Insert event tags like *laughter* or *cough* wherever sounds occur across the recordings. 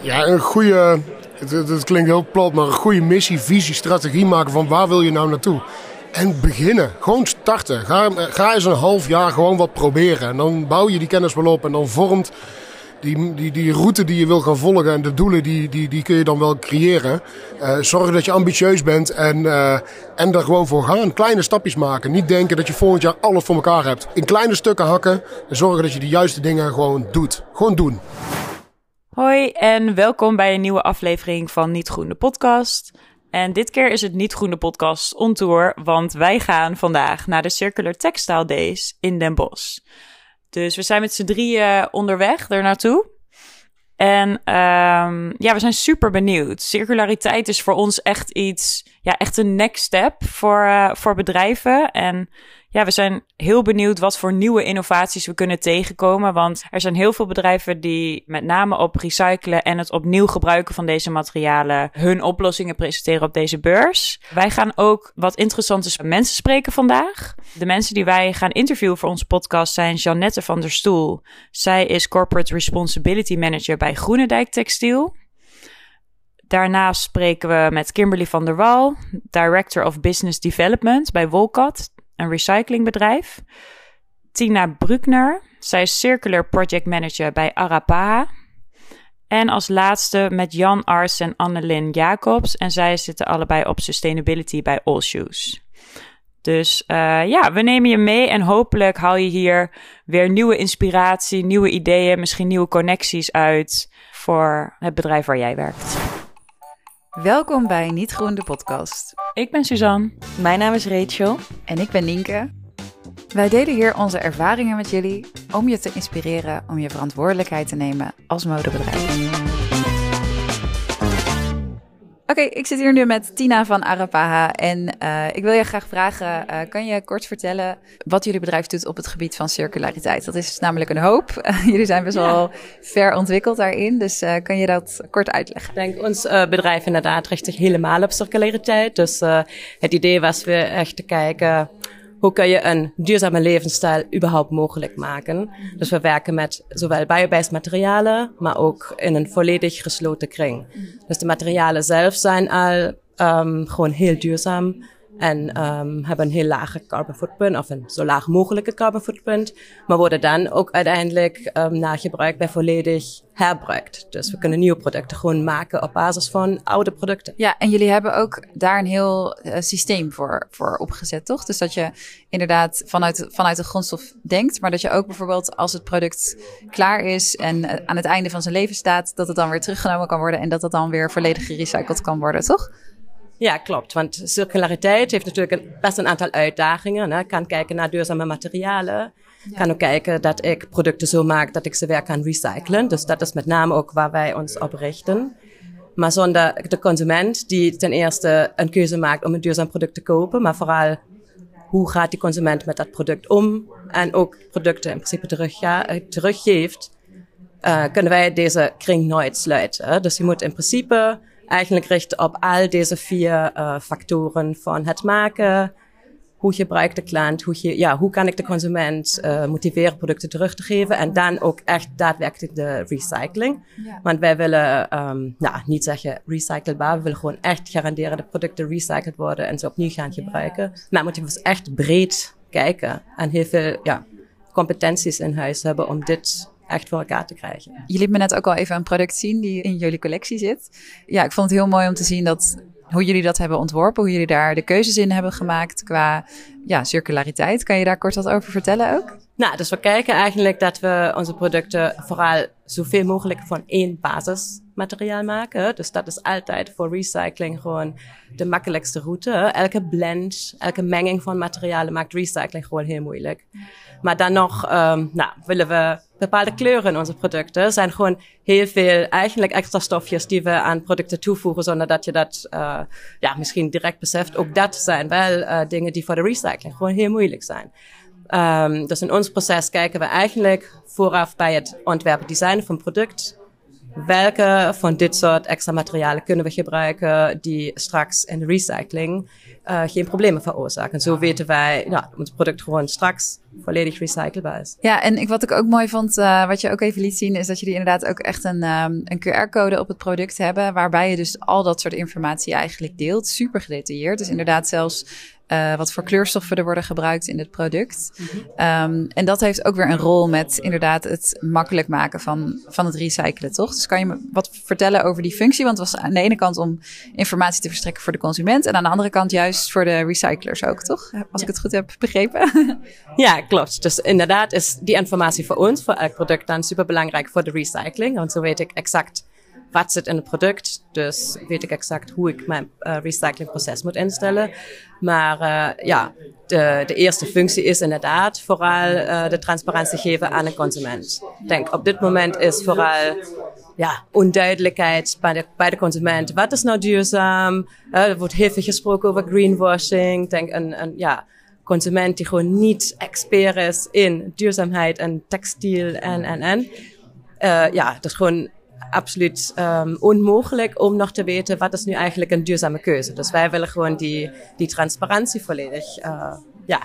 Ja, een goede, het, het, klinkt heel plat, maar een goede missie, visie, strategie maken van waar wil je nou naartoe. En beginnen, gewoon starten. Ga, ga eens een half jaar gewoon wat proberen. En dan bouw je die kennis wel op en dan vormt die, die, die route die je wil gaan volgen en de doelen die, die, die kun je dan wel creëren. Uh, zorg dat je ambitieus bent en, uh, en er gewoon voor gaan. Kleine stapjes maken. Niet denken dat je volgend jaar alles voor elkaar hebt. In kleine stukken hakken en zorgen dat je de juiste dingen gewoon doet. Gewoon doen. Hoi en welkom bij een nieuwe aflevering van Niet Groene Podcast. En dit keer is het Niet Groene Podcast on tour, want wij gaan vandaag naar de Circular Textile Days in Den Bosch. Dus we zijn met z'n drieën onderweg daar naartoe. En um, ja, we zijn super benieuwd. Circulariteit is voor ons echt iets, ja, echt een next step voor, uh, voor bedrijven. En ja, we zijn heel benieuwd wat voor nieuwe innovaties we kunnen tegenkomen. Want er zijn heel veel bedrijven die met name op recyclen en het opnieuw gebruiken van deze materialen hun oplossingen presenteren op deze beurs. Wij gaan ook wat interessante mensen spreken vandaag. De mensen die wij gaan interviewen voor onze podcast zijn Jeannette van der Stoel. Zij is Corporate Responsibility Manager bij Groenendijk Textiel. Daarnaast spreken we met Kimberly van der Wal, Director of Business Development bij Wolcat een recyclingbedrijf. Tina Bruckner, zij is Circular Project Manager bij Arapaha. En als laatste met Jan Ars en Annelien Jacobs. En zij zitten allebei op sustainability bij All Shoes. Dus uh, ja, we nemen je mee en hopelijk haal je hier weer nieuwe inspiratie, nieuwe ideeën, misschien nieuwe connecties uit voor het bedrijf waar jij werkt. Welkom bij Niet Groen de podcast. Ik ben Suzanne. Mijn naam is Rachel. En ik ben Nienke. Wij delen hier onze ervaringen met jullie om je te inspireren om je verantwoordelijkheid te nemen als modebedrijf. Oké, ik zit hier nu met Tina van Arapaha en uh, ik wil je graag vragen, uh, kan je kort vertellen wat jullie bedrijf doet op het gebied van circulariteit? Dat is namelijk een hoop. *laughs* jullie zijn best wel ver ontwikkeld daarin, dus uh, kan je dat kort uitleggen? Ik denk, ons bedrijf inderdaad richt zich helemaal op circulariteit. Dus het idee was weer echt te kijken hoe kun je een duurzame levensstijl überhaupt mogelijk maken. Dus we werken met zowel biobased materialen, maar ook in een volledig gesloten kring. Dus de materialen zelf zijn al um, gewoon heel duurzaam. En um, hebben een heel lage carbon footprint, of een zo laag mogelijke carbon footprint. Maar worden dan ook uiteindelijk um, na gebruik bij volledig herbruikt. Dus we kunnen nieuwe producten gewoon maken op basis van oude producten. Ja, en jullie hebben ook daar een heel uh, systeem voor, voor opgezet, toch? Dus dat je inderdaad vanuit, vanuit de grondstof denkt, maar dat je ook bijvoorbeeld als het product klaar is en uh, aan het einde van zijn leven staat, dat het dan weer teruggenomen kan worden en dat het dan weer volledig gerecycled kan worden, toch? Ja, klopt. Want circulariteit heeft natuurlijk een, best een aantal uitdagingen. Hè. Ik kan kijken naar duurzame materialen. Ik kan ook kijken dat ik producten zo maak dat ik ze weer kan recyclen. Dus dat is met name ook waar wij ons op richten. Maar zonder de consument die ten eerste een keuze maakt om een duurzaam product te kopen, maar vooral hoe gaat die consument met dat product om en ook producten in principe terug, ja, teruggeeft, uh, kunnen wij deze kring nooit sluiten. Dus je moet in principe eigenlijk richten op al deze vier uh, factoren van het maken, hoe gebruikt de klant, hoe, je, ja, hoe kan ik de consument uh, motiveren producten terug te geven en dan ook echt daadwerkelijk de recycling. Ja. Want wij willen um, nou, niet zeggen recyclebaar, we willen gewoon echt garanderen dat producten recycled worden en ze opnieuw gaan gebruiken. Ja. Maar moeten we dus echt breed kijken en heel veel ja, competenties in huis hebben om dit echt voor elkaar te krijgen. Je liet me net ook al even een product zien die in jullie collectie zit. Ja, ik vond het heel mooi om te zien dat hoe jullie dat hebben ontworpen, hoe jullie daar de keuzes in hebben gemaakt qua ja, circulariteit. Kan je daar kort wat over vertellen ook? Nou, dus we kijken eigenlijk dat we onze producten vooral zoveel mogelijk van één basismateriaal maken. Dus dat is altijd voor recycling gewoon de makkelijkste route. Elke blend, elke menging van materialen maakt recycling gewoon heel moeilijk. Maar dan nog nou, willen we bepaalde kleuren in onze producten. Er zijn gewoon heel veel eigenlijk extra stofjes die we aan producten toevoegen, zonder dat je dat uh, ja, misschien direct beseft. Ook dat zijn wel uh, dingen die voor de recycling gewoon heel moeilijk zijn. Um, dus in ons proces kijken we eigenlijk vooraf bij het ontwerpen design van product. Welke van dit soort extra materialen kunnen we gebruiken die straks in de recycling uh, geen problemen veroorzaken. Zo weten wij dat ja, ons product gewoon straks volledig recyclebaar is. Ja, en ik, wat ik ook mooi vond, uh, wat je ook even liet zien, is dat jullie inderdaad ook echt een, um, een QR-code op het product hebben, waarbij je dus al dat soort informatie eigenlijk deelt. Super gedetailleerd. Dus inderdaad zelfs uh, wat voor kleurstoffen er worden gebruikt in het product. -hmm. um, en dat heeft ook weer een rol met inderdaad het makkelijk maken van, van het recyclen, toch? Dus kan je me wat vertellen over die functie? Want het was aan de ene kant om informatie te verstrekken voor de consument en aan de andere kant juist voor de recyclers ook, toch? Als ja. ik het goed heb begrepen. *laughs* ja, klopt. Dus inderdaad is die informatie voor ons, voor elk product, dan super belangrijk voor de recycling. Want zo weet ik exact wat zit in het product. Dus weet ik exact hoe ik mijn uh, recyclingproces moet instellen. Maar uh, ja, de, eerste functie is inderdaad vooral uh, de transparantie geven aan de consument. Denk op dit moment is vooral ja, onduidelijkheid bij de, bij de consument. Wat is nou duurzaam? er wordt heel veel gesproken over greenwashing. Ik denk een, een ja, consument die gewoon niet expert is in duurzaamheid en textiel en, en, en. Ja, dat gewoon absoluut um, onmogelijk om nog te weten wat is nu eigenlijk een duurzame keuze. Dus wij willen gewoon die, die transparantie volledig uh, ja,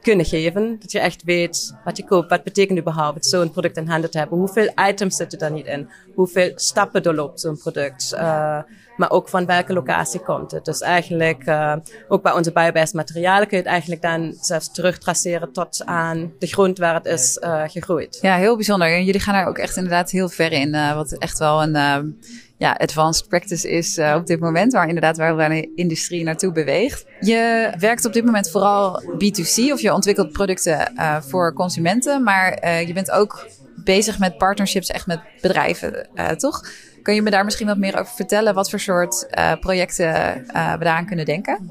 kunnen geven. Dat je echt weet wat je koopt, wat betekent überhaupt zo'n product in handen te hebben. Hoeveel items zitten er niet in? Hoeveel stappen doorloopt zo'n product? Uh, maar ook van welke locatie komt het. Dus eigenlijk, uh, ook bij onze biobased materialen kun je het eigenlijk dan zelfs terugtraceren tot aan de grond waar het is uh, gegroeid. Ja, heel bijzonder. En jullie gaan daar ook echt inderdaad heel ver in, uh, wat echt wel een ja, advanced practice is op dit moment, waar inderdaad waar de industrie naartoe beweegt. Je werkt op dit moment vooral B2C of je ontwikkelt producten voor consumenten, maar je bent ook bezig met partnerships echt met bedrijven, toch? Kun je me daar misschien wat meer over vertellen? Wat voor soort projecten we daaraan kunnen denken?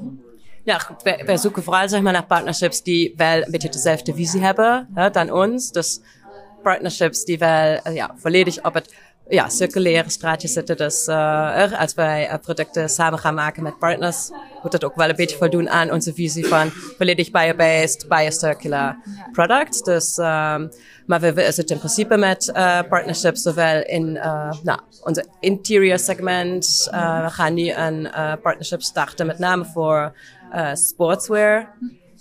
Ja, wij, zoeken vooral zeg maar, naar partnerships die wel een beetje dezelfde visie hebben hè, dan ons. Dus partnerships die wel ja, volledig op het ja, circulaire straatjes zitten. Dus uh, als wij uh, producten samen gaan maken met partners, moet dat ook wel een beetje voldoen aan onze visie van volledig bio-based, biocircular products. Dus, um, maar we, we zitten in principe met uh, partnerships zowel in nou, onze interior segment. We gaan nu een partnership starten met name voor sportswear.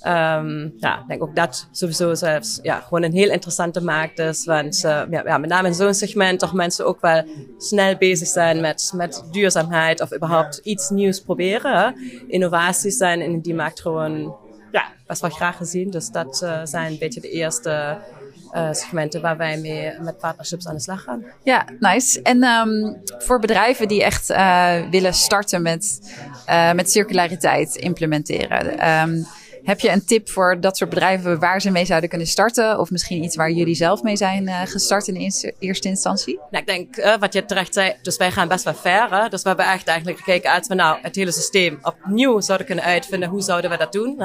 Um, ja, ik denk ook dat sowieso zelfs ja, gewoon een heel interessante markt is. Want uh, ja, met name in zo'n segment toch mensen ook wel snel bezig zijn met, met duurzaamheid of überhaupt iets nieuws proberen. Innovaties zijn in die markt gewoon ja, best wel graag gezien. Dus dat uh, zijn een beetje de eerste uh, segmenten waar wij mee met partnerships aan de slag gaan. Ja, nice. En um, voor bedrijven die echt willen starten met, met circulariteit implementeren. Um, heb je een tip voor dat soort bedrijven waar ze mee zouden kunnen starten? Of misschien iets waar jullie zelf mee zijn uh, gestart in eerste instantie? Nou, ik denk uh, wat je terecht zei, dus wij gaan best wel ver. Hè? Dus we hebben echt eigenlijk gekeken als we nou het hele systeem opnieuw zouden kunnen uitvinden. Hoe zouden we dat doen?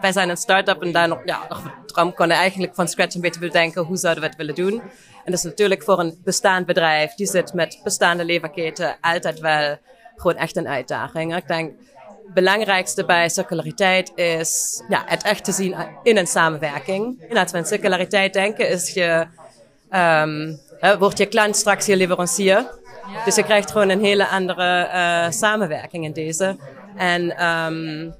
Wij zijn een start-up en daar nog, ja, nog kunnen eigenlijk van scratch een beetje bedenken hoe zouden we het willen doen. En dat is natuurlijk voor een bestaand bedrijf, die zit met bestaande leverketen, altijd wel gewoon echt een uitdaging. Ik denk, belangrijkste bij circulariteit is ja, het echt te zien in een samenwerking. En als we aan circulariteit denken, is je, um, wordt je klant straks je leverancier. Dus je krijgt gewoon een hele andere uh, samenwerking in deze. En um,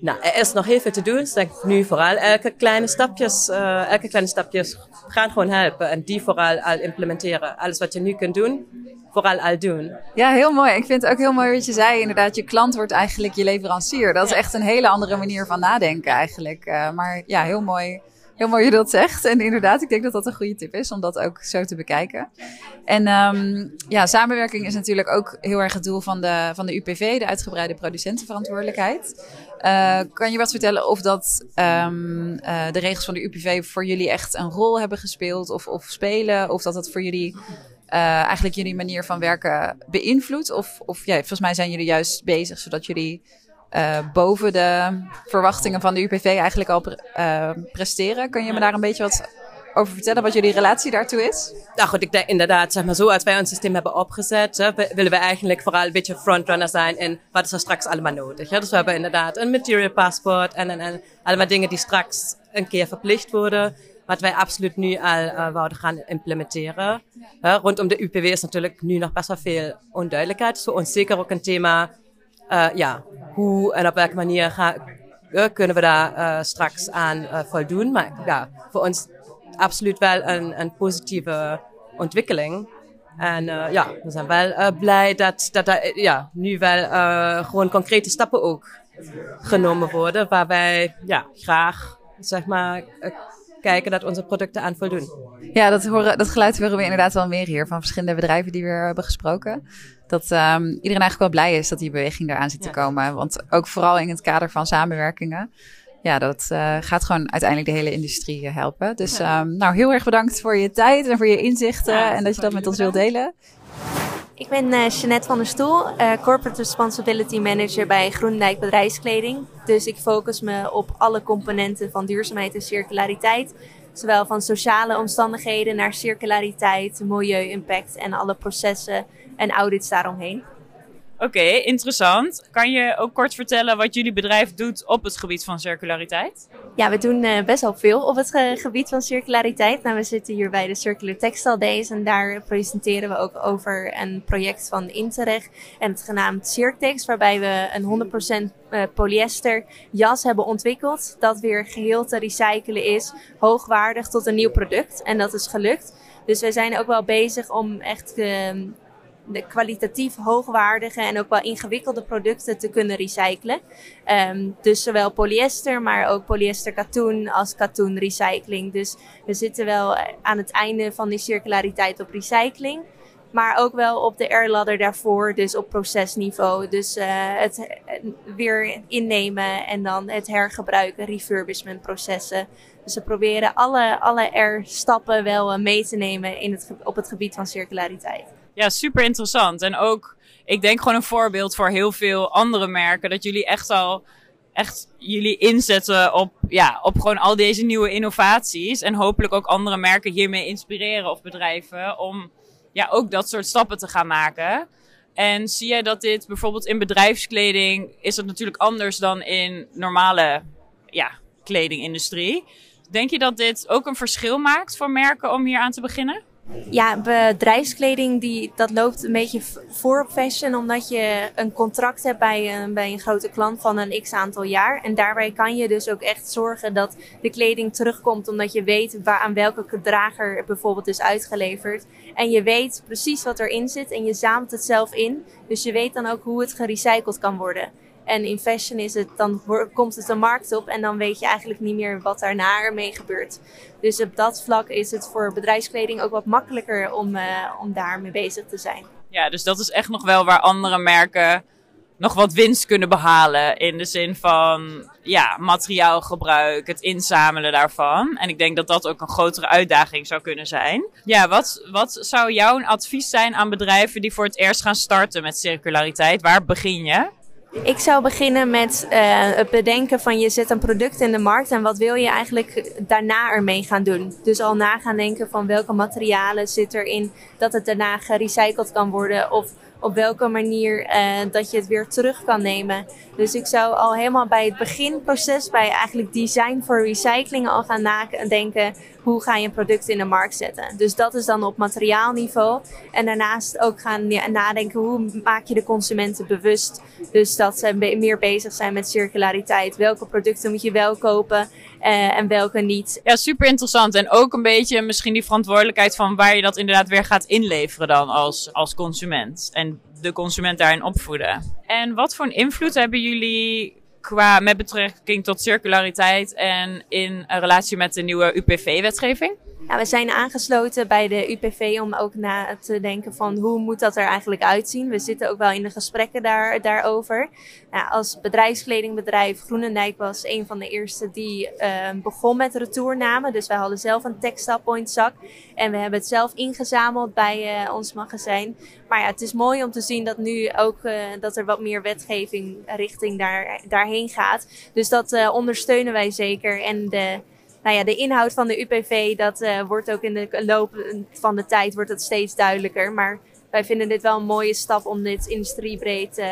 nou, er is nog heel veel te doen. Dus denk nu vooral elke kleine stapjes, uh, elke kleine stapjes gaan gewoon helpen. En die vooral al implementeren. Alles wat je nu kunt doen, vooral al doen. Ja, heel mooi. Ik vind het ook heel mooi wat je zei. Inderdaad, je klant wordt eigenlijk je leverancier. Dat is echt een hele andere manier van nadenken eigenlijk. Uh, maar ja, heel mooi. Heel mooi je dat zegt. En inderdaad, ik denk dat dat een goede tip is om dat ook zo te bekijken. En um, ja, samenwerking is natuurlijk ook heel erg het doel van de, van de UPV, de uitgebreide producentenverantwoordelijkheid. Uh, kan je wat vertellen of dat um, uh, de regels van de UPV voor jullie echt een rol hebben gespeeld of, of spelen? Of dat het voor jullie uh, eigenlijk jullie manier van werken beïnvloedt? Of, of ja, volgens mij zijn jullie juist bezig zodat jullie uh, boven de verwachtingen van de UPV eigenlijk al pre uh, presteren. Kun je me daar een beetje wat over vertellen, wat jullie relatie daartoe is? Nou goed, ik denk inderdaad, zeg maar zo, als wij ons systeem hebben opgezet, willen we eigenlijk vooral een beetje frontrunner zijn in wat is er straks allemaal nodig. Hè? Dus we hebben inderdaad een material passport en, en, en allemaal dingen die straks een keer verplicht worden. Wat wij absoluut nu al uh, wouden gaan implementeren. Rondom de UPW is natuurlijk nu nog best wel veel onduidelijkheid. Zo ons zeker ook een thema, uh, ja, hoe en op welke manier gaan, kunnen we daar straks aan voldoen. Maar ja, voor ons absoluut wel een, een positieve ontwikkeling. En ja, we zijn wel blij dat, dat er ja, nu wel gewoon concrete stappen ook genomen worden. Waar wij ja, graag zeg maar, kijken dat onze producten aan voldoen. Ja, dat, horen, dat geluid horen we inderdaad wel meer hier van verschillende bedrijven die we hebben gesproken. Dat um, iedereen eigenlijk wel blij is dat die beweging eraan zit te komen. Want ook vooral in het kader van samenwerkingen. Ja, dat uh, gaat gewoon uiteindelijk de hele industrie helpen. Dus um, nou, heel erg bedankt voor je tijd en voor je inzichten en dat je dat met ons wilt delen. Ik ben uh, Jeanette van der Stoel, uh, Corporate Responsibility Manager bij Groenendijk Bedrijfskleding. Dus ik focus me op alle componenten van duurzaamheid en circulariteit. Zowel van sociale omstandigheden naar circulariteit, milieu-impact en alle processen en audits daaromheen. Oké, interessant. Kan je ook kort vertellen wat jullie bedrijf doet op het gebied van circulariteit? Ja, we doen uh, best wel veel op het uh, gebied van circulariteit. Nou, we zitten hier bij de Circular Textile Days en daar presenteren we ook over een project van Interreg en het genaamd Circtex, waarbij we een 100% uh, polyester jas hebben ontwikkeld dat weer geheel te recyclen is, hoogwaardig tot een nieuw product. En dat is gelukt. Dus we zijn ook wel bezig om echt ehm, de kwalitatief hoogwaardige en ook wel ingewikkelde producten te kunnen recyclen. Um, dus zowel polyester, maar ook polyester katoen als katoen recycling. Dus we zitten wel aan het einde van die circulariteit op recycling. Maar ook wel op de airladder daarvoor, dus op procesniveau. Dus uh, het weer innemen en dan het hergebruiken, refurbishment processen. Dus we proberen alle, alle R-stappen wel mee te nemen in het, op het gebied van circulariteit. Ja, super interessant. En ook, ik denk gewoon een voorbeeld voor heel veel andere merken. Dat jullie echt al echt jullie inzetten op, ja, op gewoon al deze nieuwe innovaties. En hopelijk ook andere merken hiermee inspireren of bedrijven om ja, ook dat soort stappen te gaan maken. En zie jij dat dit bijvoorbeeld in bedrijfskleding is dat natuurlijk anders dan in normale ja, kledingindustrie. Denk je dat dit ook een verschil maakt voor merken om hier aan te beginnen? Ja, bedrijfskleding die, dat loopt een beetje voor op fashion, omdat je een contract hebt bij een, bij een grote klant van een x aantal jaar. En daarbij kan je dus ook echt zorgen dat de kleding terugkomt, omdat je weet waar, aan welke drager het bijvoorbeeld is uitgeleverd. En je weet precies wat erin zit en je zamelt het zelf in. Dus je weet dan ook hoe het gerecycled kan worden. En in fashion is het, dan komt het de markt op en dan weet je eigenlijk niet meer wat daarna ermee gebeurt. Dus op dat vlak is het voor bedrijfskleding ook wat makkelijker om, uh, om daarmee bezig te zijn. Ja, dus dat is echt nog wel waar andere merken nog wat winst kunnen behalen. In de zin van ja, materiaalgebruik, het inzamelen daarvan. En ik denk dat dat ook een grotere uitdaging zou kunnen zijn. Ja, wat, wat zou jouw advies zijn aan bedrijven die voor het eerst gaan starten met circulariteit? Waar begin je? Ik zou beginnen met uh, het bedenken van je zet een product in de markt en wat wil je eigenlijk daarna ermee gaan doen. Dus al na gaan denken van welke materialen zit erin dat het daarna gerecycled kan worden of op welke manier uh, dat je het weer terug kan nemen. Dus ik zou al helemaal bij het beginproces, bij eigenlijk design voor recycling al gaan nadenken hoe ga je een product in de markt zetten. Dus dat is dan op materiaalniveau. En daarnaast ook gaan nadenken hoe maak je de consumenten bewust. Dus dat ze meer bezig zijn met circulariteit. Welke producten moet je wel kopen uh, en welke niet. Ja, super interessant. En ook een beetje misschien die verantwoordelijkheid van waar je dat inderdaad weer gaat inleveren dan als, als consument. En de consument daarin opvoeden. En wat voor een invloed hebben jullie qua met betrekking tot circulariteit en in relatie met de nieuwe UPV-wetgeving? Ja, we zijn aangesloten bij de UPV om ook na te denken van hoe moet dat er eigenlijk uitzien. We zitten ook wel in de gesprekken daar, daarover. Nou, als bedrijfskledingbedrijf Groenendijk was een van de eerste die uh, begon met retournamen. Dus wij hadden zelf een textile point zak en we hebben het zelf ingezameld bij uh, ons magazijn. Maar ja, het is mooi om te zien dat nu ook uh, dat er wat meer wetgeving richting daar, daarheen gaat. Dus dat ondersteunen wij zeker en de nou ja, de inhoud van de UPV, dat uh, wordt ook in de loop van de tijd wordt het steeds duidelijker. Maar wij vinden dit wel een mooie stap om dit industriebreed uh,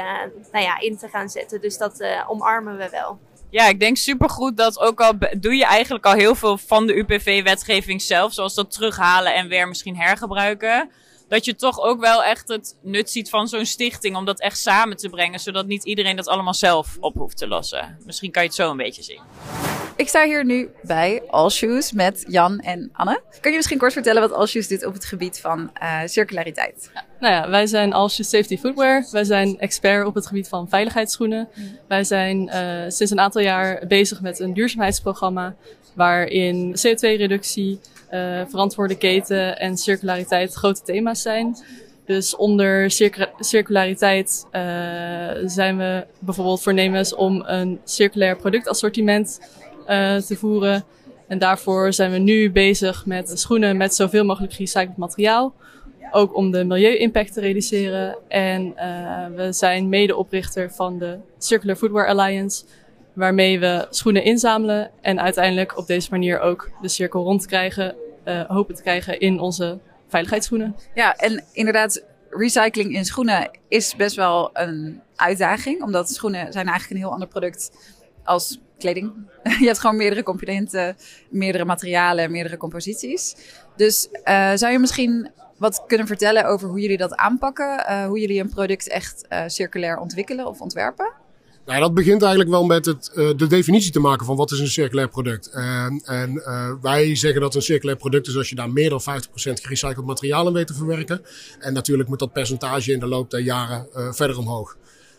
nou ja, in te gaan zetten. Dus dat uh, omarmen we wel. Ja, ik denk supergoed dat ook al doe je eigenlijk al heel veel van de UPV-wetgeving zelf, zoals dat terughalen en weer misschien hergebruiken. Dat je toch ook wel echt het nut ziet van zo'n stichting om dat echt samen te brengen, zodat niet iedereen dat allemaal zelf op hoeft te lossen. Misschien kan je het zo een beetje zien. Ik sta hier nu bij Allshoes met Jan en Anne. Kun je misschien kort vertellen wat Allshoes doet op het gebied van uh, circulariteit? Nou ja, wij zijn Allshoes Safety Footwear. Wij zijn expert op het gebied van veiligheidsschoenen. Mm. Wij zijn uh, sinds een aantal jaar bezig met een duurzaamheidsprogramma waarin CO2-reductie, uh, verantwoorde keten en circulariteit grote thema's zijn. Dus onder circulariteit uh, zijn we bijvoorbeeld voornemens om een circulair productassortiment te voeren. En daarvoor zijn we nu bezig met schoenen met zoveel mogelijk gerecycled materiaal. Ook om de milieu-impact te reduceren. En uh, we zijn medeoprichter van de Circular Footwear Alliance. Waarmee we schoenen inzamelen en uiteindelijk op deze manier ook de cirkel rond krijgen, uh, hopen te krijgen in onze veiligheidsschoenen. Ja, en inderdaad, recycling in schoenen is best wel een uitdaging. Omdat schoenen zijn eigenlijk een heel ander product als kleding. *laughs* je hebt gewoon meerdere componenten, meerdere materialen, meerdere composities. Dus uh, zou je misschien wat kunnen vertellen over hoe jullie dat aanpakken? Uh, hoe jullie een product echt uh, circulair ontwikkelen of ontwerpen? Nou, dat begint eigenlijk wel met het, de definitie te maken van wat is een circulair product. En uh, wij zeggen dat een circulair product is als je daar meer dan 50% gerecycled materiaal in weet te verwerken. En natuurlijk moet dat percentage in de loop der jaren verder omhoog.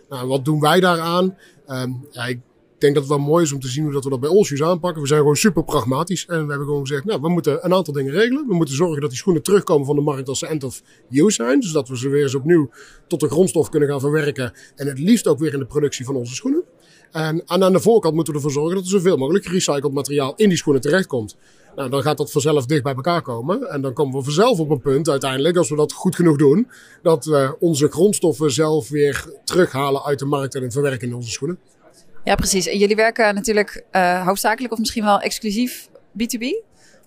Nou, wat doen wij daaraan? Um, ja, ik denk dat het wel mooi is om te zien hoe dat we dat bij Olshoes aanpakken. We zijn gewoon super pragmatisch. En we hebben gewoon gezegd, nou, we moeten een aantal dingen regelen. We moeten zorgen dat die schoenen terugkomen van de markt als ze end of use zijn. Dus dat we ze weer eens opnieuw tot de grondstof kunnen gaan verwerken. En het liefst ook weer in de productie van onze schoenen. En aan de voorkant moeten we ervoor zorgen dat er zoveel mogelijk gerecycled materiaal in die schoenen terechtkomt. Nou, dan gaat dat vanzelf dicht bij elkaar komen. En dan komen we vanzelf op een punt uiteindelijk, als we dat goed genoeg doen, dat we onze grondstoffen zelf weer terughalen uit de markt en verwerken in onze schoenen. Ja, precies. En jullie werken natuurlijk uh, hoofdzakelijk of misschien wel exclusief B2B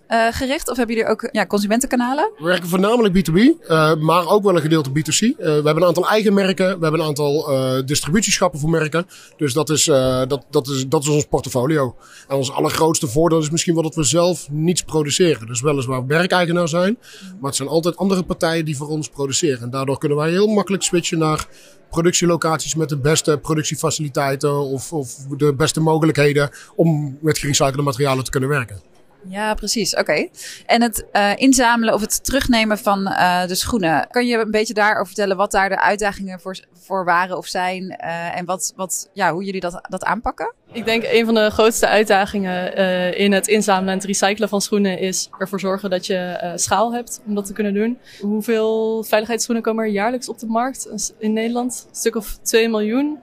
uh, gericht? Of hebben jullie ook ja, consumentenkanalen? We werken voornamelijk B2B, uh, maar ook wel een gedeelte B2C. Uh, we hebben een aantal eigen merken, we hebben een aantal distributieschappen voor merken. Dus dat is, dat, dat, is, dat is ons portfolio. En ons allergrootste voordeel is misschien wel dat we zelf niets produceren. Dus weliswaar werkeigenaar zijn, maar het zijn altijd andere partijen die voor ons produceren. En daardoor kunnen wij heel makkelijk switchen naar productielocaties met de beste productiefaciliteiten of, of de beste mogelijkheden om met gerecyclede materialen te kunnen werken. Ja, precies. Oké. En het uh, inzamelen of het terugnemen van uh, de schoenen. Kan je een beetje daarover vertellen wat daar de uitdagingen voor, voor waren of zijn? Uh, en wat, wat, ja, hoe jullie dat, dat aanpakken? Ik denk een van de grootste uitdagingen in het inzamelen en het recyclen van schoenen is ervoor zorgen dat je schaal hebt om dat te kunnen doen. Hoeveel veiligheidsschoenen komen er jaarlijks op de markt in Nederland? Een stuk of 2 miljoen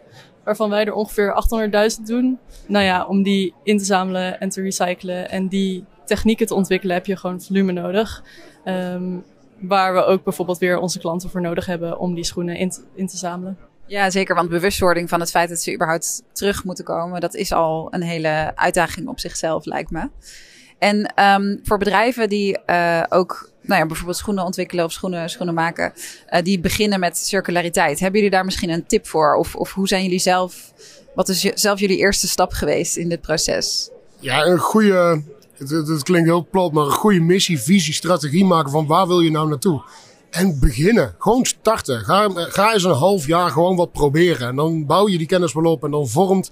waarvan wij er ongeveer 800.000 doen. Nou ja, om die in te zamelen en te recyclen en die technieken te ontwikkelen heb je gewoon volume nodig. Um, waar we ook bijvoorbeeld weer onze klanten voor nodig hebben om die schoenen in te, in te zamelen. Ja, zeker. Want bewustwording van het feit dat ze überhaupt terug moeten komen, dat is al een hele uitdaging op zichzelf, lijkt me. En um, voor bedrijven die uh, ook nou ja, bijvoorbeeld schoenen ontwikkelen of schoenen, schoenen maken, uh, die beginnen met circulariteit. Hebben jullie daar misschien een tip voor? Of, of hoe zijn jullie zelf, wat is zelf jullie eerste stap geweest in dit proces? Ja, een goede, het, het klinkt heel plat, maar een goede missie, visie, strategie maken van waar wil je nou naartoe? En beginnen. Gewoon starten. Ga, ga eens een half jaar gewoon wat proberen. En dan bouw je die kennis wel op en dan vormt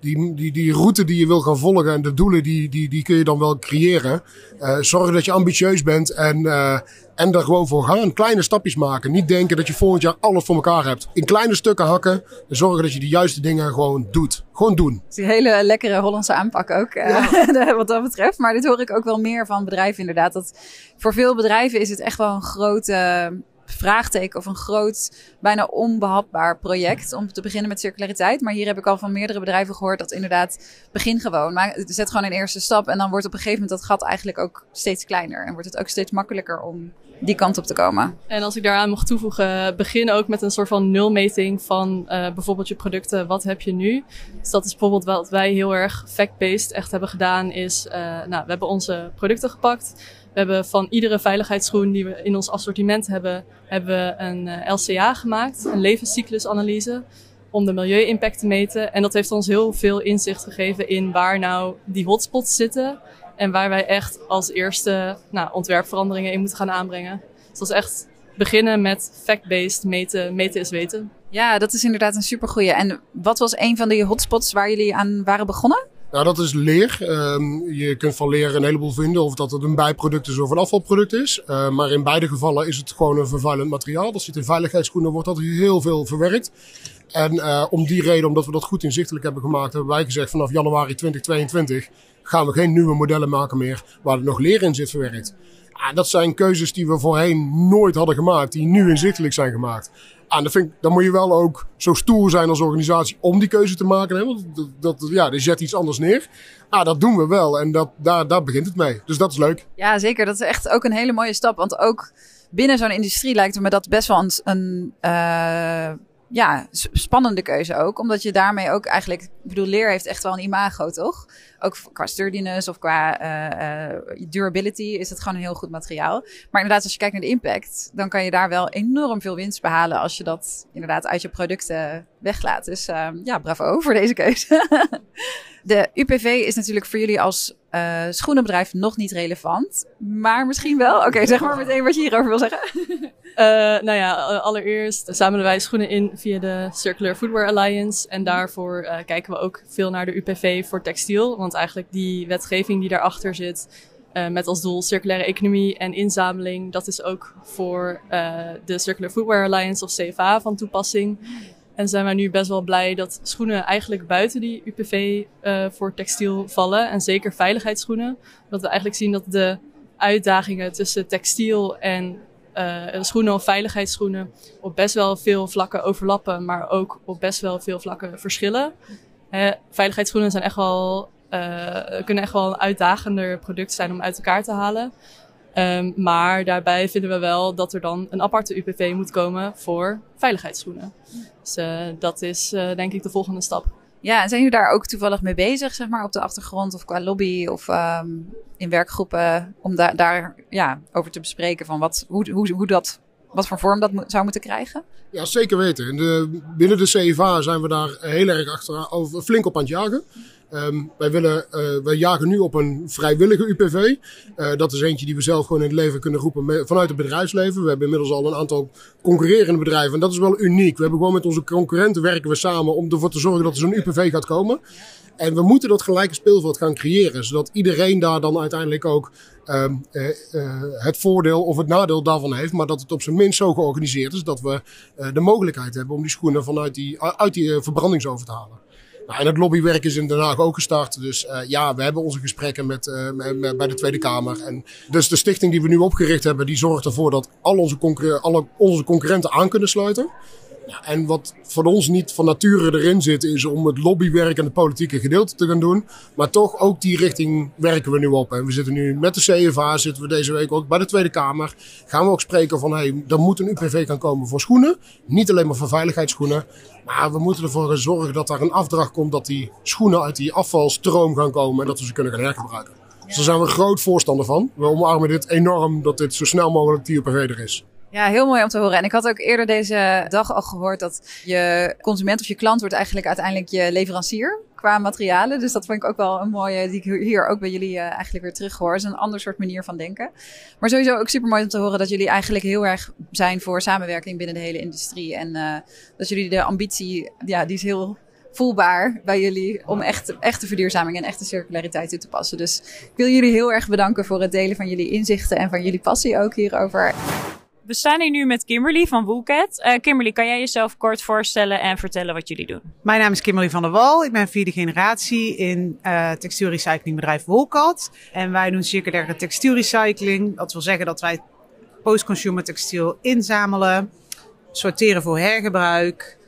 die, die, die route die je wil gaan volgen en de doelen die, die, die kun je dan wel creëren. Uh, zorg dat je ambitieus bent en, uh, en er gewoon voor gaan. Kleine stapjes maken. Niet denken dat je volgend jaar alles voor elkaar hebt. In kleine stukken hakken en zorgen dat je de juiste dingen gewoon doet. Gewoon doen. Het is een hele lekkere Hollandse aanpak ook, uh, ja. *laughs* wat dat betreft. Maar dit hoor ik ook wel meer van bedrijven inderdaad. Dat voor veel bedrijven is het echt wel een grote vraagteken of een groot, bijna onbehapbaar project om te beginnen met circulariteit. Maar hier heb ik al van meerdere bedrijven gehoord dat inderdaad begin gewoon. Maar zet gewoon een eerste stap en dan wordt op een gegeven moment dat gat eigenlijk ook steeds kleiner. En wordt het ook steeds makkelijker om die kant op te komen. En als ik daaraan mocht toevoegen, begin ook met een soort van nulmeting van uh, bijvoorbeeld je producten. Wat heb je nu? Dus dat is bijvoorbeeld wat wij heel erg fact-based echt hebben gedaan. Is, uh, nou, we hebben onze producten gepakt. We hebben van iedere veiligheidsschoen die we in ons assortiment hebben, hebben we een uh, LCA gemaakt, een levenscyclusanalyse. om de milieu-impact te meten. En dat heeft ons heel veel inzicht gegeven in waar nou die hotspots zitten. En waar wij echt als eerste nou, ontwerpveranderingen in moeten gaan aanbrengen. Dus dat echt beginnen met fact-based meten. Meten is weten. Ja, dat is inderdaad een supergoeie. En wat was een van die hotspots waar jullie aan waren begonnen? Nou, dat is leer. Um, je kunt van leer een heleboel vinden, of dat het een bijproduct is of een afvalproduct is. Uh, maar in beide gevallen is het gewoon een vervuilend materiaal. Dat zit in veiligheidsschoenen, wordt dat heel veel verwerkt. En uh, om die reden, omdat we dat goed inzichtelijk hebben gemaakt, hebben wij gezegd vanaf januari 2022 gaan we geen nieuwe modellen maken meer waar er nog leer in zit verwerkt. Ja, dat zijn keuzes die we voorheen nooit hadden gemaakt, die nu inzichtelijk zijn gemaakt. En ik, dan moet je wel ook zo stoer zijn als organisatie om die keuze te maken. Hè? Want dat, dat, ja, je zet iets anders neer. Ah, dat doen we wel en dat, daar, daar begint het mee. Dus dat is leuk. Ja, zeker. Dat is echt ook een hele mooie stap. Want ook binnen zo'n industrie lijkt me dat best wel een, een uh, ja, spannende keuze ook. Omdat je daarmee ook eigenlijk... Ik bedoel, leer heeft echt wel een imago, toch? Ook qua sturdiness of qua uh, uh, durability is het gewoon een heel goed materiaal. Maar inderdaad, als je kijkt naar de impact... dan kan je daar wel enorm veel winst behalen... als je dat inderdaad uit je producten weglaat. Dus uh, ja, bravo voor deze keuze. *laughs* de UPV is natuurlijk voor jullie als uh, schoenenbedrijf nog niet relevant. Maar misschien wel. Oké, zeg maar meteen wat je hierover wil zeggen. *laughs* Nou ja, allereerst zamelen wij schoenen in via de Circular Footwear Alliance. En daarvoor kijken we ook veel naar de UPV voor textiel. Want eigenlijk die wetgeving die daarachter zit, uh, met als doel circulaire economie en inzameling, dat is ook voor de Circular Footwear Alliance of CFA van toepassing. En zijn wij nu best wel blij dat schoenen eigenlijk buiten die UPV uh, voor textiel vallen. En zeker veiligheidsschoenen. Dat we eigenlijk zien dat de uitdagingen tussen textiel en uh, schoenen of veiligheidsschoenen op best wel veel vlakken overlappen, maar ook op best wel veel vlakken verschillen. Uh, veiligheidsschoenen zijn echt wel, kunnen echt wel een uitdagender product zijn om uit elkaar te halen. Um, maar daarbij vinden we wel dat er dan een aparte UPV moet komen voor veiligheidsschoenen. Dus uh, dat is uh, denk ik de volgende stap. Ja, en zijn jullie daar ook toevallig mee bezig, zeg maar, op de achtergrond of qua lobby of um, in werkgroepen om da daar ja, over te bespreken van wat, hoe, hoe, hoe dat, wat voor vorm dat mo zou moeten krijgen? Ja, zeker weten. In de, binnen de CFA zijn we daar heel erg achter, over, flink op aan het jagen. Um, wij, willen, uh, wij jagen nu op een vrijwillige UPV. Uh, dat is eentje die we zelf gewoon in het leven kunnen roepen vanuit het bedrijfsleven. We hebben inmiddels al een aantal concurrerende bedrijven. En dat is wel uniek. We hebben gewoon met onze concurrenten werken we samen om ervoor te zorgen dat er zo'n UPV gaat komen. En we moeten dat gelijke speelveld gaan creëren. Zodat iedereen daar dan uiteindelijk ook uh, uh, het voordeel of het nadeel daarvan heeft. Maar dat het op zijn minst zo georganiseerd is dat we de mogelijkheid hebben om die schoenen vanuit die, uit die verbrandingsoven te halen. Nou, en het lobbywerk is in Den Haag ook gestart. Dus uh, ja, we hebben onze gesprekken met, uh, met, bij de Tweede Kamer. En dus de stichting die we nu opgericht hebben, die zorgt ervoor dat al onze, alle, onze concurrenten aan kunnen sluiten. En wat voor ons niet van nature erin zit, is om het lobbywerk en het politieke gedeelte te gaan doen. Maar toch ook die richting werken we nu op. En we zitten nu met de CFA, zitten we deze week ook bij de Tweede Kamer. Gaan we ook spreken van, hé, hey, er moet een UPV gaan komen voor schoenen. Niet alleen maar voor veiligheidsschoenen. Maar we moeten ervoor zorgen dat daar een afdracht komt dat die schoenen uit die afvalstroom gaan komen. En dat we ze kunnen gaan hergebruiken. Dus daar zijn we groot voorstander van. We omarmen dit enorm dat dit zo snel mogelijk die UPV er is. Ja, heel mooi om te horen. En ik had ook eerder deze dag al gehoord dat je consument of je klant wordt eigenlijk uiteindelijk je leverancier qua materialen. Dus dat vond ik ook wel een mooie, die ik hier ook bij jullie uh, eigenlijk weer terughoor. Het is een ander soort manier van denken. Maar sowieso ook super mooi om te horen dat jullie eigenlijk heel erg zijn voor samenwerking binnen de hele industrie. En uh, dat jullie de ambitie, ja, die is heel voelbaar bij jullie om echt, echte verduurzaming en echte circulariteit toe te passen. Dus ik wil jullie heel erg bedanken voor het delen van jullie inzichten en van jullie passie ook hierover. We staan hier nu met Kimberly van Woolcat. Uh, Kimberly, kan jij jezelf kort voorstellen en vertellen wat jullie doen? Mijn naam is Kimberly van der Wal. Ik ben vierde generatie in uh, textielrecyclingbedrijf Woolcat. En wij doen circulaire textielrecycling. Dat wil zeggen dat wij post-consumer textiel inzamelen, sorteren voor hergebruik,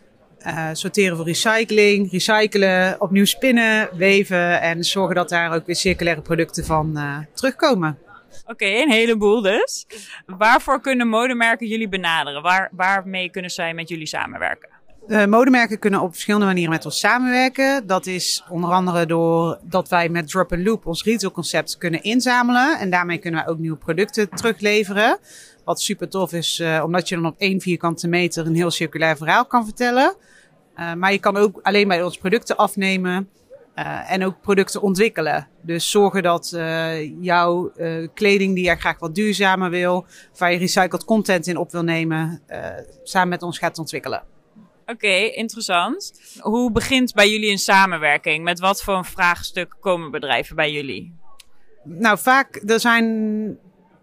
uh, sorteren voor recycling, recyclen, opnieuw spinnen, weven en zorgen dat daar ook weer circulaire producten van terugkomen. Oké, een heleboel dus. Waarvoor kunnen modemerken jullie benaderen? Waar, waarmee kunnen zij met jullie samenwerken? Uh, modemerken kunnen op verschillende manieren met ons samenwerken. Dat is onder andere door dat wij met Drop and Loop ons retailconcept kunnen inzamelen. En daarmee kunnen wij ook nieuwe producten terugleveren. Wat super tof is, uh, omdat je dan op één vierkante meter een heel circulair verhaal kan vertellen. Uh, maar je kan ook alleen bij ons producten afnemen uh, en ook producten ontwikkelen. Dus zorgen dat uh, jouw kleding die jij graag wat duurzamer wil, waar je recycled content in op wil nemen, samen met ons gaat ontwikkelen. Oké, okay, interessant. Hoe begint bij jullie een samenwerking? Met wat voor een vraagstuk komen bedrijven bij jullie? Nou, vaak, er zijn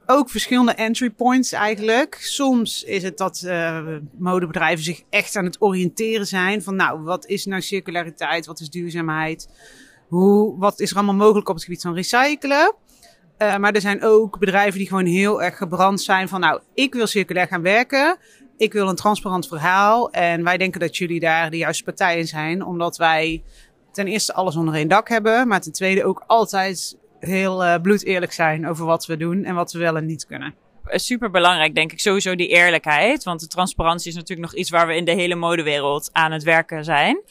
ook verschillende entry points eigenlijk. Soms is het dat uh, modebedrijven zich echt aan het oriënteren zijn van nou, wat is nou circulariteit, wat is duurzaamheid, hoe, wat is er allemaal mogelijk op het gebied van recyclen. Uh, maar er zijn ook bedrijven die gewoon heel erg gebrand zijn van nou, ik wil circulair gaan werken. Ik wil een transparant verhaal. En wij denken dat jullie daar de juiste partijen zijn. Omdat wij ten eerste alles onder één dak hebben. Maar ten tweede ook altijd heel uh, bloedeerlijk zijn over wat we doen en wat we wel en niet kunnen. Super belangrijk, denk ik, sowieso die eerlijkheid. Want de transparantie is natuurlijk nog iets waar we in de hele modewereld aan het werken zijn.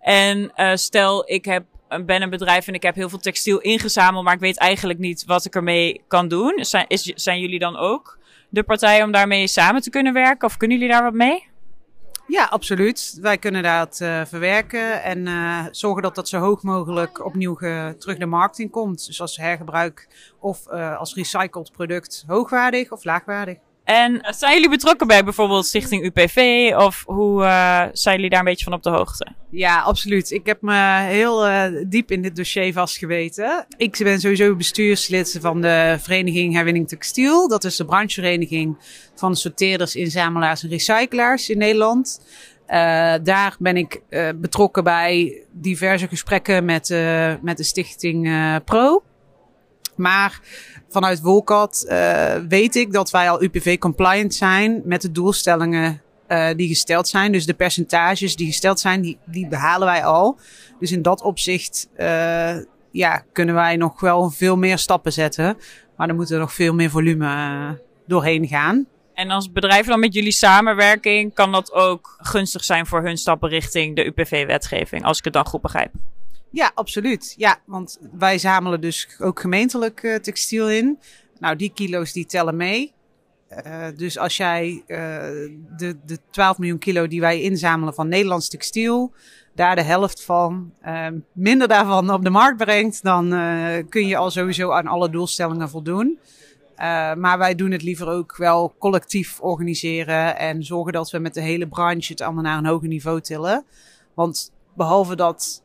En uh, stel, ik heb, ben een bedrijf en ik heb heel veel textiel ingezameld, maar ik weet eigenlijk niet wat ik ermee kan doen. Zijn, zijn jullie dan ook de partij om daarmee samen te kunnen werken? Of kunnen jullie daar wat mee? Ja, absoluut. Wij kunnen dat uh, verwerken en uh, zorgen dat dat zo hoog mogelijk opnieuw terug de markt in komt. Dus als hergebruik of uh, als recycled product hoogwaardig of laagwaardig. En zijn jullie betrokken bij bijvoorbeeld Stichting UPV of hoe uh, zijn jullie daar een beetje van op de hoogte? Ja, absoluut. Ik heb me heel uh, diep in dit dossier vastgeweten. Ik ben sowieso bestuurslid van de Vereniging Herwinning Textiel. Dat is de branchevereniging van sorteerders, inzamelaars en recyclaars in Nederland. Uh, daar ben ik betrokken bij diverse gesprekken met, met de stichting Pro. Maar vanuit Wolcat uh, weet ik dat wij al UPV-compliant zijn met de doelstellingen uh, die gesteld zijn. Dus de percentages die gesteld zijn, die, behalen wij al. Dus in dat opzicht uh, ja, kunnen wij nog wel veel meer stappen zetten. Maar dan moet er nog veel meer volume doorheen gaan. En als bedrijven dan met jullie samenwerking, kan dat ook gunstig zijn voor hun stappen richting de UPV-wetgeving, als ik het dan goed begrijp? Ja, absoluut. Ja, want wij zamelen dus ook gemeentelijk uh, textiel in. Nou, die kilo's die tellen mee. Uh, dus als jij uh, de, de 12 miljoen kilo die wij inzamelen van Nederlands textiel, daar de helft van, minder daarvan op de markt brengt, dan kun je al sowieso aan alle doelstellingen voldoen. maar wij doen het liever ook wel collectief organiseren en zorgen dat we met de hele branche het allemaal naar een hoger niveau tillen. Want behalve dat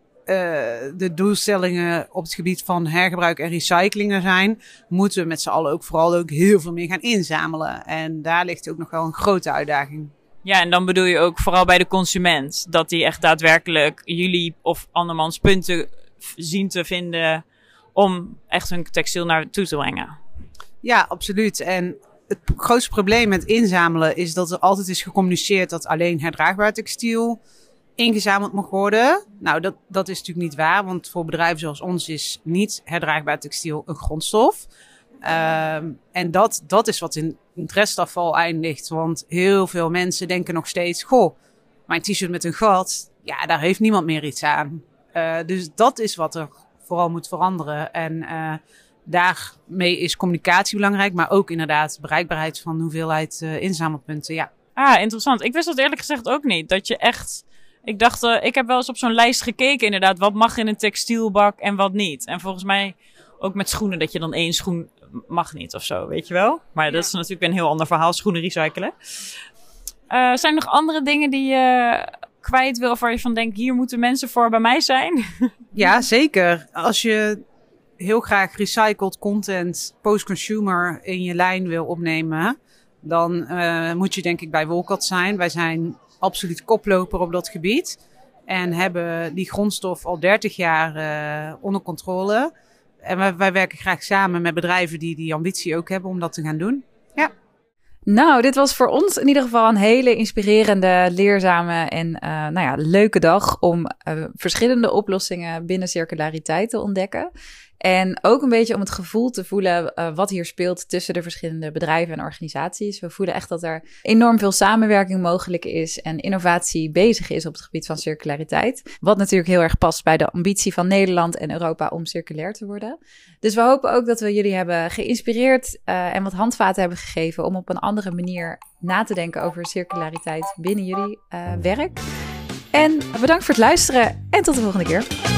de doelstellingen op het gebied van hergebruik en recycling er zijn, moeten we met z'n allen ook vooral ook heel veel meer gaan inzamelen. En daar ligt ook nog wel een grote uitdaging. Ja, en dan bedoel je ook vooral bij de consument, dat die echt daadwerkelijk jullie of andermans punten zien te vinden om echt hun textiel naar toe te brengen. Ja, absoluut. En het grootste probleem met inzamelen is dat er altijd is gecommuniceerd dat alleen herdraagbaar textiel ingezameld mag worden. Nou, dat, dat is natuurlijk niet waar, want voor bedrijven zoals ons is niet herdraagbaar textiel een grondstof. Um, en dat, dat is wat in, het restafval eindigt. Want heel veel mensen denken nog steeds: Goh, mijn t-shirt met een gat, ja, daar heeft niemand meer iets aan. Uh, dus dat is wat er vooral moet veranderen. En uh, daarmee is communicatie belangrijk, maar ook inderdaad bereikbaarheid van hoeveelheid uh, inzamelpunten. Ja. Ah, interessant. Ik wist dat eerlijk gezegd ook niet. Dat je echt ik dacht, uh, ik heb wel eens op zo'n lijst gekeken inderdaad. Wat mag in een textielbak en wat niet. En volgens mij ook met schoenen, dat je dan één schoen mag niet of zo, weet je wel. Maar dat is natuurlijk een heel ander verhaal, schoenen recyclen. Uh, zijn er nog andere dingen die je kwijt wil of waar je van denkt, hier moeten mensen voor bij mij zijn? *laughs* Ja, zeker. Als je heel graag recycled content post-consumer in je lijn wil opnemen, dan uh, moet je denk ik bij Wolcat zijn. Wij zijn absoluut koploper op dat gebied. En hebben die grondstof al 30 jaar uh, onder controle. En wij, wij, werken graag samen met bedrijven die die ambitie ook hebben om dat te gaan doen. Ja. Nou, dit was voor ons in ieder geval een hele inspirerende, leerzame en uh, nou ja, leuke dag om uh, verschillende oplossingen binnen circulariteit te ontdekken. En ook een beetje om het gevoel te voelen uh, wat hier speelt tussen de verschillende bedrijven en organisaties. We voelen echt dat er enorm veel samenwerking mogelijk is en innovatie bezig is op het gebied van circulariteit. Wat natuurlijk heel erg past bij de ambitie van Nederland en Europa om circulair te worden. Dus we hopen ook dat we jullie hebben geïnspireerd uh, en wat handvaten hebben gegeven om op een andere manier na te denken over circulariteit binnen jullie uh, werk. En bedankt voor het luisteren en tot de volgende keer.